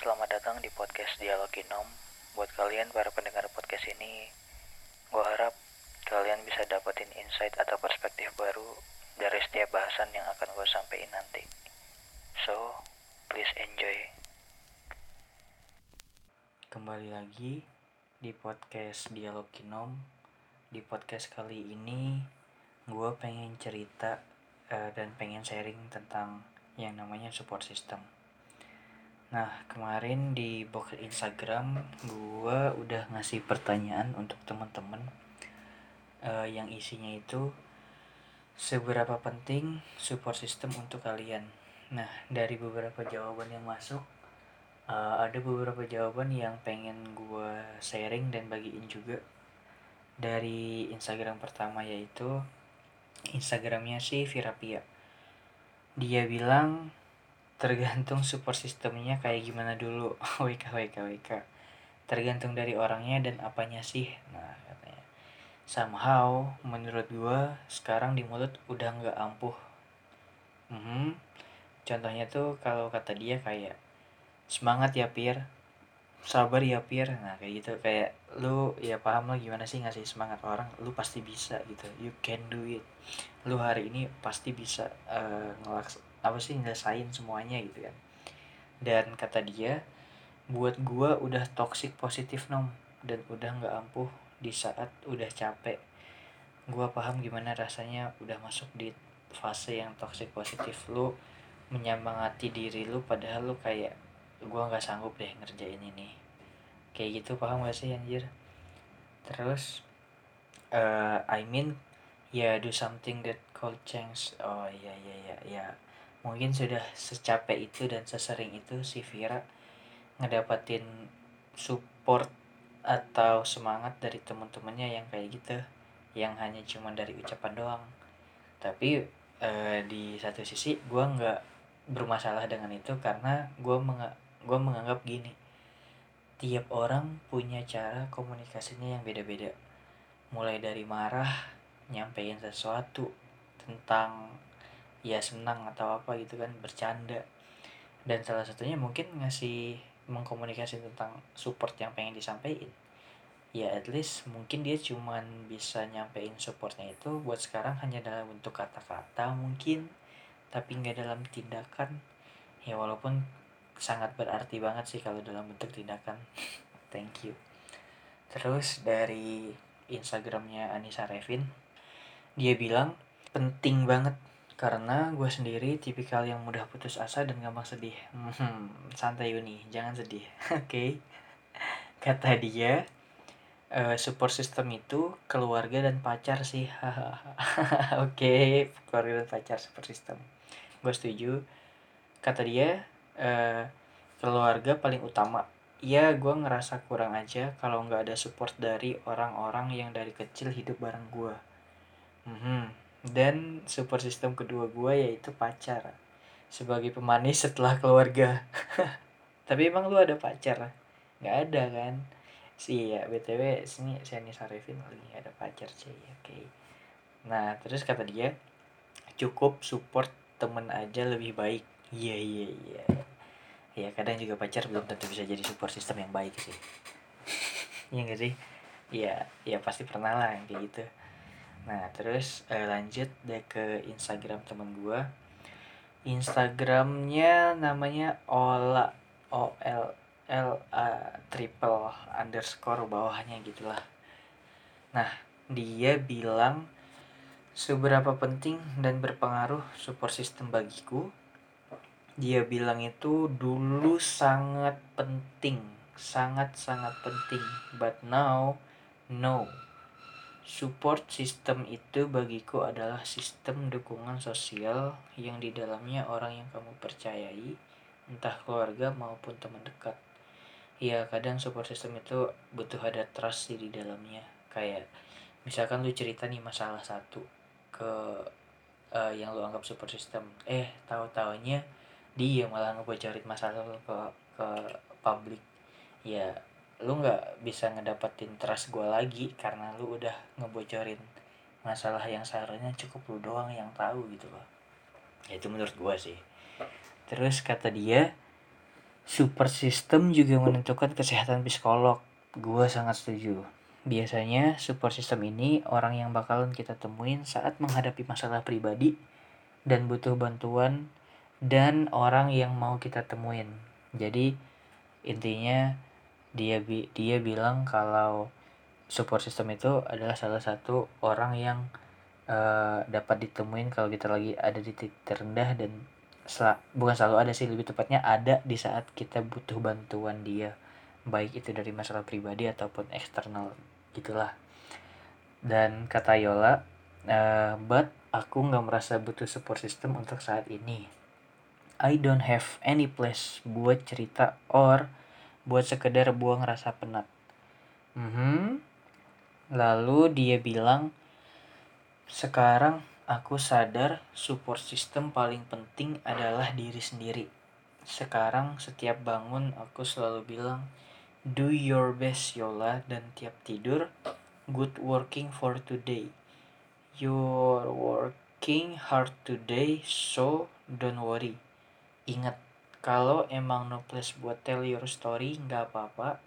Selamat datang di podcast Dialog Inom. Buat kalian para pendengar podcast ini, gue harap kalian bisa dapetin insight atau perspektif baru dari setiap bahasan yang akan gue sampaikan nanti. So, please enjoy. Kembali lagi di podcast Dialog Inom. Di podcast kali ini, gue pengen cerita eh, dan pengen sharing tentang yang namanya support system. Nah, kemarin di box Instagram gue udah ngasih pertanyaan untuk teman-teman uh, yang isinya itu seberapa penting support system untuk kalian. Nah, dari beberapa jawaban yang masuk uh, ada beberapa jawaban yang pengen gue sharing dan bagiin juga dari Instagram pertama yaitu Instagramnya si Virapia. Dia bilang tergantung support sistemnya kayak gimana dulu. WK WK WK tergantung dari orangnya dan apanya sih. Nah katanya. Somehow menurut gua sekarang di mulut udah nggak ampuh. Hmm, contohnya tuh kalau kata dia kayak semangat ya Pir. Sabar ya Pir. Nah kayak gitu. Kayak lu ya paham lo gimana sih ngasih semangat orang. Lu pasti bisa gitu. You can do it. Lu hari ini pasti bisa uh, ngelaks apa sih ngerasain semuanya gitu kan. Dan kata dia buat gua udah toxic positif nom dan udah nggak ampuh di saat udah capek. Gua paham gimana rasanya udah masuk di fase yang toxic positif lu menyemangati diri lu padahal lu kayak gua nggak sanggup deh ngerjain ini kayak gitu paham gak sih anjir? Terus uh, I mean ya yeah, do something that called change. Oh iya iya iya ya mungkin sudah secapek itu dan sesering itu si Vira ngedapatin support atau semangat dari teman-temannya yang kayak gitu yang hanya cuma dari ucapan doang. Tapi eh, di satu sisi gue nggak bermasalah dengan itu karena gue meng gue menganggap gini tiap orang punya cara komunikasinya yang beda-beda. Mulai dari marah nyampein sesuatu tentang ya senang atau apa gitu kan bercanda. Dan salah satunya mungkin ngasih mengkomunikasi tentang support yang pengen disampaikan. Ya at least mungkin dia cuman bisa nyampein supportnya itu buat sekarang hanya dalam bentuk kata-kata mungkin tapi nggak dalam tindakan. Ya walaupun sangat berarti banget sih kalau dalam bentuk tindakan. Thank you. Terus dari instagramnya Anissa Revin dia bilang penting banget karena gue sendiri tipikal yang mudah putus asa dan gampang sedih. Hmm, santai Yuni, jangan sedih. Oke. okay. Kata dia, uh, support system itu keluarga dan pacar sih. Oke, okay. keluarga dan pacar support system. Gue setuju. Kata dia, uh, keluarga paling utama. Ya, gue ngerasa kurang aja kalau nggak ada support dari orang-orang yang dari kecil hidup bareng gue. Mm -hmm dan support system kedua gue yaitu pacar. Sebagai pemanis setelah keluarga. Tapi emang lu ada pacar? Nggak ada kan? Sih ya btw sini saya nih Sarifin lagi ada pacar sih oke. Okay. nah terus kata dia cukup support temen aja lebih baik. Iya iya iya. Ya kadang juga pacar belum tentu bisa jadi support system yang baik sih. Iya gak sih? Iya, ya pasti pernah lah kayak gitu nah terus eh, lanjut deh ke Instagram temen gue Instagramnya namanya Ola O L L A triple underscore bawahnya gitulah. Nah dia bilang seberapa penting dan berpengaruh support system bagiku? Dia bilang itu dulu sangat penting sangat sangat penting. But now no Support system itu bagiku adalah sistem dukungan sosial yang di dalamnya orang yang kamu percayai, entah keluarga maupun teman dekat. Ya, kadang support system itu butuh ada trust di dalamnya. Kayak misalkan lu cerita nih masalah satu ke uh, yang lu anggap support system. Eh, tahu-taunya dia malah ngebocorin masalah lu ke ke publik. Ya, lu nggak bisa ngedapetin trust gue lagi karena lu udah ngebocorin masalah yang seharusnya cukup lu doang yang tahu gitu loh ya itu menurut gue sih terus kata dia Support system juga menentukan kesehatan psikolog. Gue sangat setuju. Biasanya support system ini orang yang bakalan kita temuin saat menghadapi masalah pribadi dan butuh bantuan dan orang yang mau kita temuin. Jadi intinya dia dia bilang kalau support system itu adalah salah satu orang yang uh, dapat ditemuin kalau kita lagi ada di titik terendah dan sel bukan selalu ada sih lebih tepatnya ada di saat kita butuh bantuan dia baik itu dari masalah pribadi ataupun eksternal gitulah. Dan kata Yola uh, but aku nggak merasa butuh support system untuk saat ini. I don't have any place buat cerita or buat sekedar buang rasa penat mm -hmm. lalu dia bilang sekarang Aku sadar support system paling penting adalah diri sendiri. Sekarang setiap bangun aku selalu bilang, do your best Yola dan tiap tidur, good working for today. You're working hard today, so don't worry. Ingat, kalau emang no place buat tell your story, nggak apa-apa.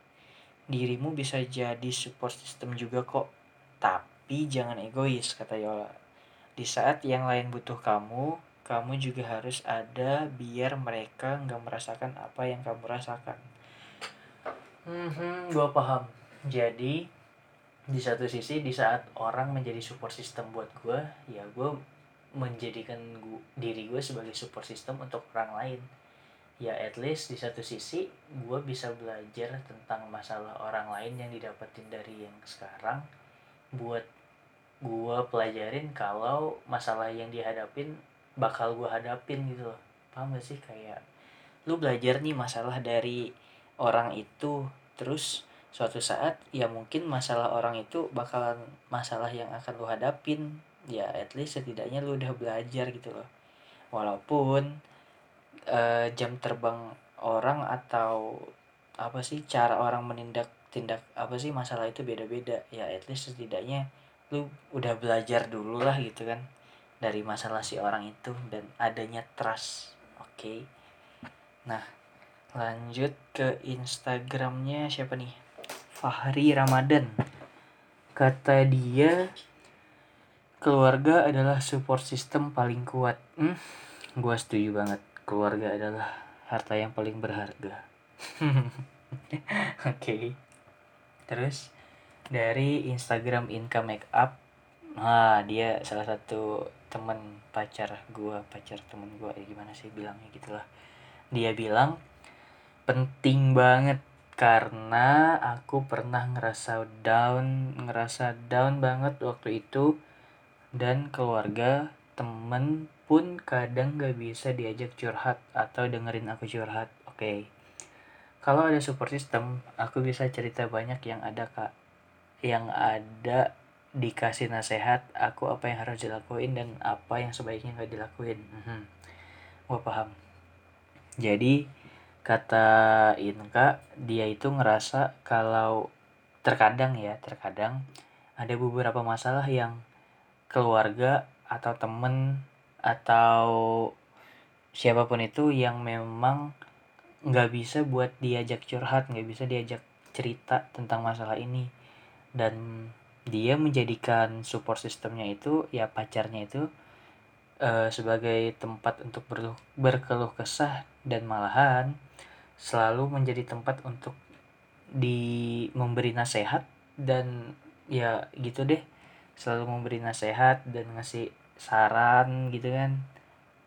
Dirimu bisa jadi support system juga kok. Tapi jangan egois, kata Yola di saat yang lain butuh kamu, kamu juga harus ada biar mereka nggak merasakan apa yang kamu rasakan. Hmm, gue paham. Jadi di satu sisi di saat orang menjadi support system buat gue, ya gue menjadikan gua, diri gue sebagai support system untuk orang lain. Ya at least di satu sisi gue bisa belajar tentang masalah orang lain yang didapetin dari yang sekarang buat gue pelajarin kalau masalah yang dihadapin bakal gue hadapin gitu loh. Paham gak sih? Kayak lu belajar nih masalah dari orang itu terus suatu saat ya mungkin masalah orang itu bakalan masalah yang akan lu hadapin. Ya at least setidaknya lu udah belajar gitu loh. Walaupun uh, jam terbang orang atau apa sih cara orang menindak tindak apa sih masalah itu beda-beda. Ya at least setidaknya lu udah belajar dulu lah gitu kan dari masalah si orang itu dan adanya trust. Oke. Okay? nah lanjut ke instagramnya siapa nih? Fahri Ramadan. Kata dia keluarga adalah support system paling kuat. Hmm, gue setuju banget keluarga adalah harta yang paling berharga oke okay. terus dari Instagram Inka Makeup nah dia salah satu temen pacar gua pacar temen gua ya gimana sih bilangnya gitulah dia bilang penting banget karena aku pernah ngerasa down ngerasa down banget waktu itu dan keluarga temen pun kadang gak bisa diajak curhat atau dengerin aku curhat oke okay. kalau ada support system aku bisa cerita banyak yang ada kak yang ada dikasih nasihat aku apa yang harus dilakuin dan apa yang sebaiknya nggak dilakuin hmm. gue paham jadi kata Inka dia itu ngerasa kalau terkadang ya terkadang ada beberapa masalah yang keluarga atau temen atau siapa pun itu yang memang nggak bisa buat diajak curhat nggak bisa diajak cerita tentang masalah ini. Dan dia menjadikan support sistemnya itu ya pacarnya itu uh, sebagai tempat untuk berluh, berkeluh kesah dan malahan selalu menjadi tempat untuk di memberi nasihat dan ya gitu deh. Selalu memberi nasihat dan ngasih saran gitu kan.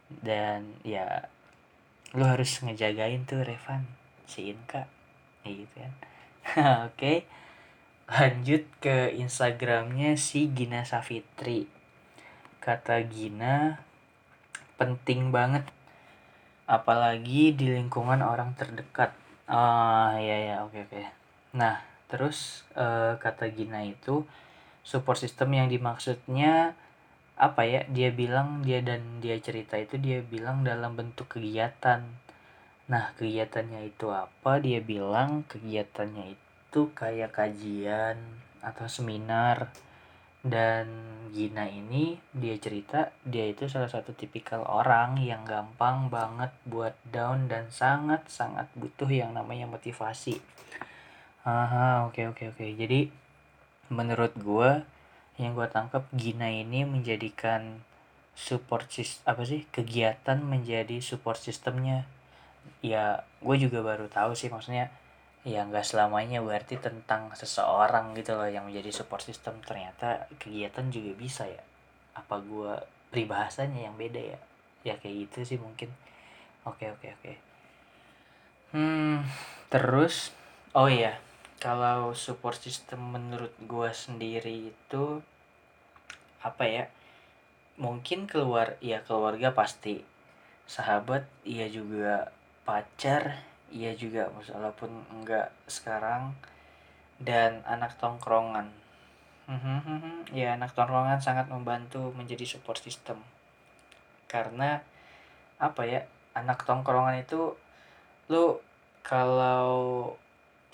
Dan ya lu harus ngejagain tuh Revan si Inka ya gitu kan. Oke okay lanjut ke instagramnya si Gina Safitri kata Gina penting banget apalagi di lingkungan orang terdekat. Ah ya ya oke oke. Nah terus uh, kata Gina itu support system yang dimaksudnya apa ya dia bilang dia dan dia cerita itu dia bilang dalam bentuk kegiatan nah kegiatannya itu apa dia bilang kegiatannya itu kayak kajian atau seminar dan Gina ini dia cerita dia itu salah satu tipikal orang yang gampang banget buat down dan sangat-sangat butuh yang namanya motivasi. Aha, oke okay, oke okay, oke. Okay. Jadi menurut gue yang gue tangkap Gina ini menjadikan support system apa sih kegiatan menjadi support sistemnya ya gue juga baru tahu sih maksudnya ya nggak selamanya berarti tentang seseorang gitu loh yang menjadi support system. Ternyata kegiatan juga bisa ya. Apa gue peribahasanya yang beda ya? Ya kayak gitu sih mungkin. Oke oke oke. Hmm terus oh iya kalau support system menurut gue sendiri itu apa ya mungkin keluar ya keluarga pasti. Sahabat iya juga pacar iya juga walaupun enggak sekarang. Dan anak tongkrongan. Ya anak tongkrongan sangat membantu menjadi support system. Karena apa ya anak tongkrongan itu lu kalau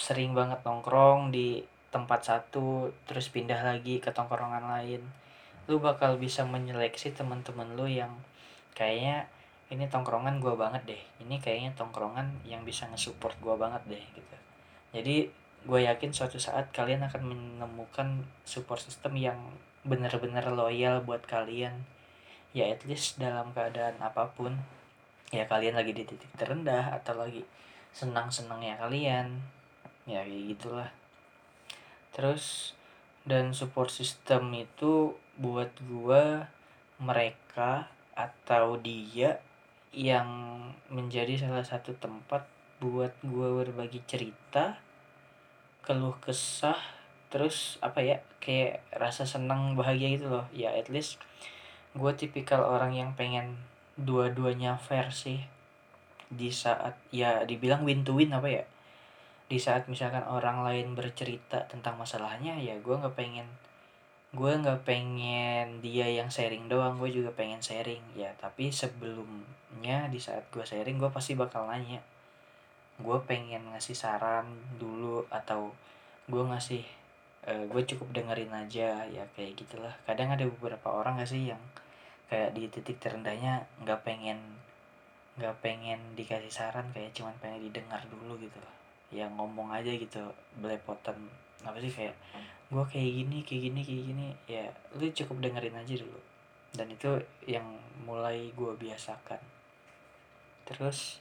sering banget nongkrong di tempat satu terus pindah lagi ke tongkrongan lain. Lu bakal bisa menyeleksi teman-teman lu yang kayaknya ini tongkrongan gue banget deh. Ini kayaknya tongkrongan yang bisa nge-support gue banget deh gitu. Jadi gue yakin suatu saat kalian akan menemukan support system yang benar-benar loyal buat kalian. Ya at least dalam keadaan apa pun ya kalian lagi di titik terendah atau lagi senang-senangnya kalian ya kayak gitulah. Terus dan support system itu buat gue mereka atau dia yang menjadi salah satu tempat buat gue berbagi cerita keluh kesah terus apa ya kayak rasa senang bahagia gitu loh. Ya at least gue tipikal orang yang pengen dua-duanya fair sih. Di saat ya dibilang win to win apa ya di saat misalkan orang lain bercerita tentang masalahnya ya gue nggak pengen gue nggak pengen dia yang sharing doang gue juga pengen sharing. Ya tapi sebelumnya di saat gue sharing gue pasti bakal nanya gue pengen ngasih saran dulu atau gue ngasih uh, eh, gue cukup dengerin aja ya kayak gitulah. Kadang ada beberapa orang gak sih yang kayak di titik terendahnya nggak pengen nggak pengen dikasih saran kayak cuman pengen didengar dulu gitu ya ngomong aja gitu belepotan. Apa sih kayak gue kayak gini kayak gini kayak gini. Ya lu cukup dengerin aja dulu. Dan itu yang mulai gue biasakan. Terus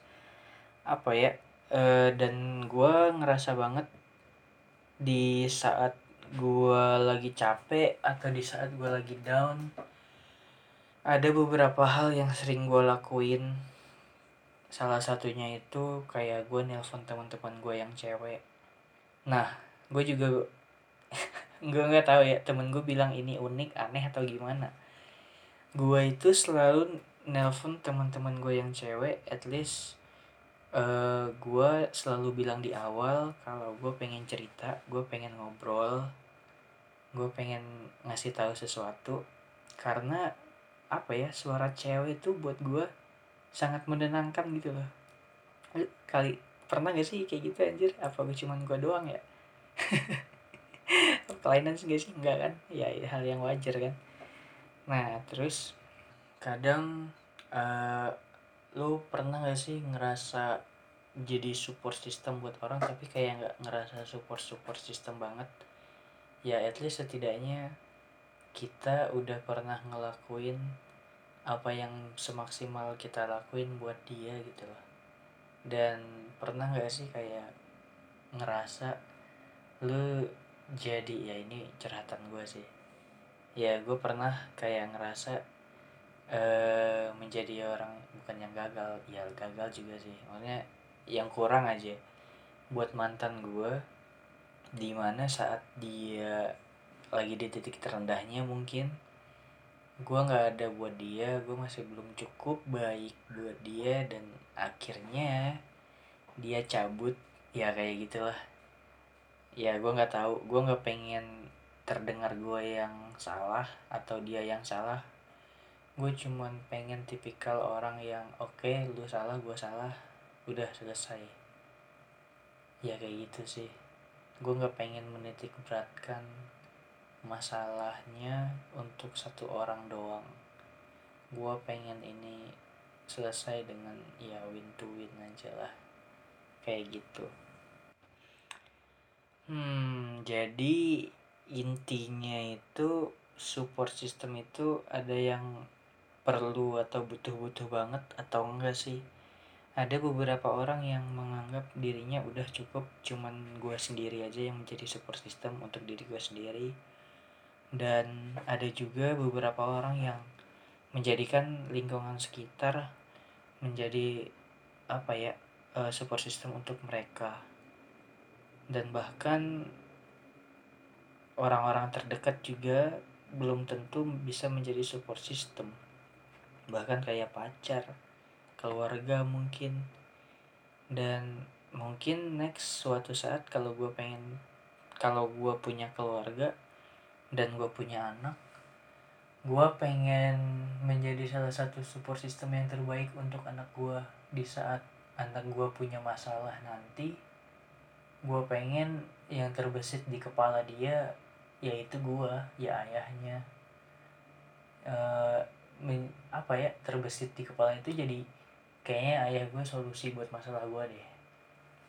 apa ya e, dan gue ngerasa banget di saat gue lagi capek atau di saat gue lagi down ada beberapa hal yang sering gue lakuin salah satunya itu kayak gue nelpon teman-teman gue yang cewek. Nah gue juga gue nggak tahu ya temen gue bilang ini unik aneh atau gimana. Gue itu selalu nelpon teman-teman gue yang cewek at least uh, gue selalu bilang di awal kalau gue pengen cerita gue pengen ngobrol gue pengen ngasih tahu sesuatu. Karena apa ya suara cewek itu buat gue sangat menenangkan gitu loh. Kali pernah gak sih kayak gitu anjir? Apa gue cuman gue doang ya? Kelainan sih gak sih? Enggak kan? Ya hal yang wajar kan. Nah terus kadang uh, lu pernah gak sih ngerasa jadi support system buat orang tapi kayak nggak ngerasa support support system banget? Ya at least setidaknya kita udah pernah ngelakuin apa yang semaksimal kita lakuin buat dia gitu loh. Dan pernah nggak sih kayak ngerasa lu jadi ya ini curhatan gue sih. Ya gue pernah kayak ngerasa uh, menjadi orang bukan yang gagal ya gagal juga sih. Maksudnya yang kurang aja buat mantan gue di mana saat dia lagi di titik terendahnya mungkin gue nggak ada buat dia gue masih belum cukup baik buat dia dan akhirnya dia cabut ya kayak gitulah. Ya gue nggak tahu gue nggak pengen terdengar gue yang salah atau dia yang salah. Gue cuman pengen tipikal orang yang oke okay, lu salah gue salah udah selesai. Ya kayak gitu sih. Gue nggak pengen menitik beratkan masalahnya untuk satu orang doang. Gue pengen ini selesai dengan ya win to win aja lah. Kayak gitu. Hmm jadi intinya itu support system itu ada yang perlu atau butuh-butuh banget atau enggak sih? Ada beberapa orang yang menganggap dirinya udah cukup cuman gue sendiri aja yang menjadi support system untuk diri gue sendiri dan ada juga beberapa orang yang menjadikan lingkungan sekitar menjadi apa ya uh, support system untuk mereka. Dan bahkan orang-orang terdekat juga belum tentu bisa menjadi support system. Bahkan kayak pacar keluarga mungkin. Dan mungkin next suatu saat kalau gue pengen kalau gue punya keluarga dan gue punya anak gue pengen menjadi salah satu support system yang terbaik untuk anak gue di saat anak gue punya masalah nanti. Gue pengen yang terbesit di kepala dia yaitu gue ya ayahnya. Uh, men, apa ya terbesit di kepala itu jadi kayaknya ayah gue solusi buat masalah gue deh.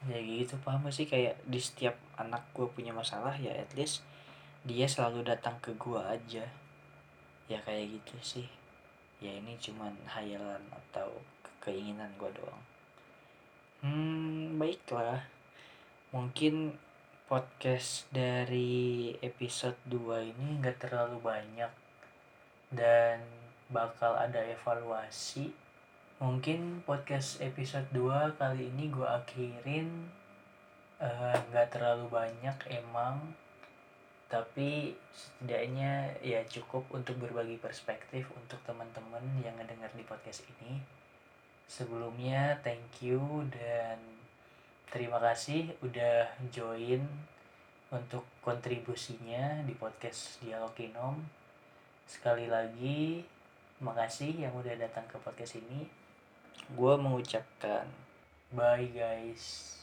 Ya gitu paham sih? Kayak di setiap anak gue punya masalah ya at least dia selalu datang ke gue aja. Ya kayak gitu sih. Ya ini cuman hayalan atau keinginan gue doang. Hmm baiklah. Mungkin podcast dari episode 2 ini nggak terlalu banyak dan bakal ada evaluasi. Mungkin podcast episode 2 kali ini gue akhirin. Eh, nggak uh, terlalu banyak emang tapi setidaknya ya cukup untuk berbagi perspektif untuk teman-teman yang ngedengar di podcast ini sebelumnya thank you dan terima kasih udah join untuk kontribusinya di podcast Dialog Inom. Sekali lagi, makasih yang udah datang ke podcast ini. Gue mengucapkan bye guys.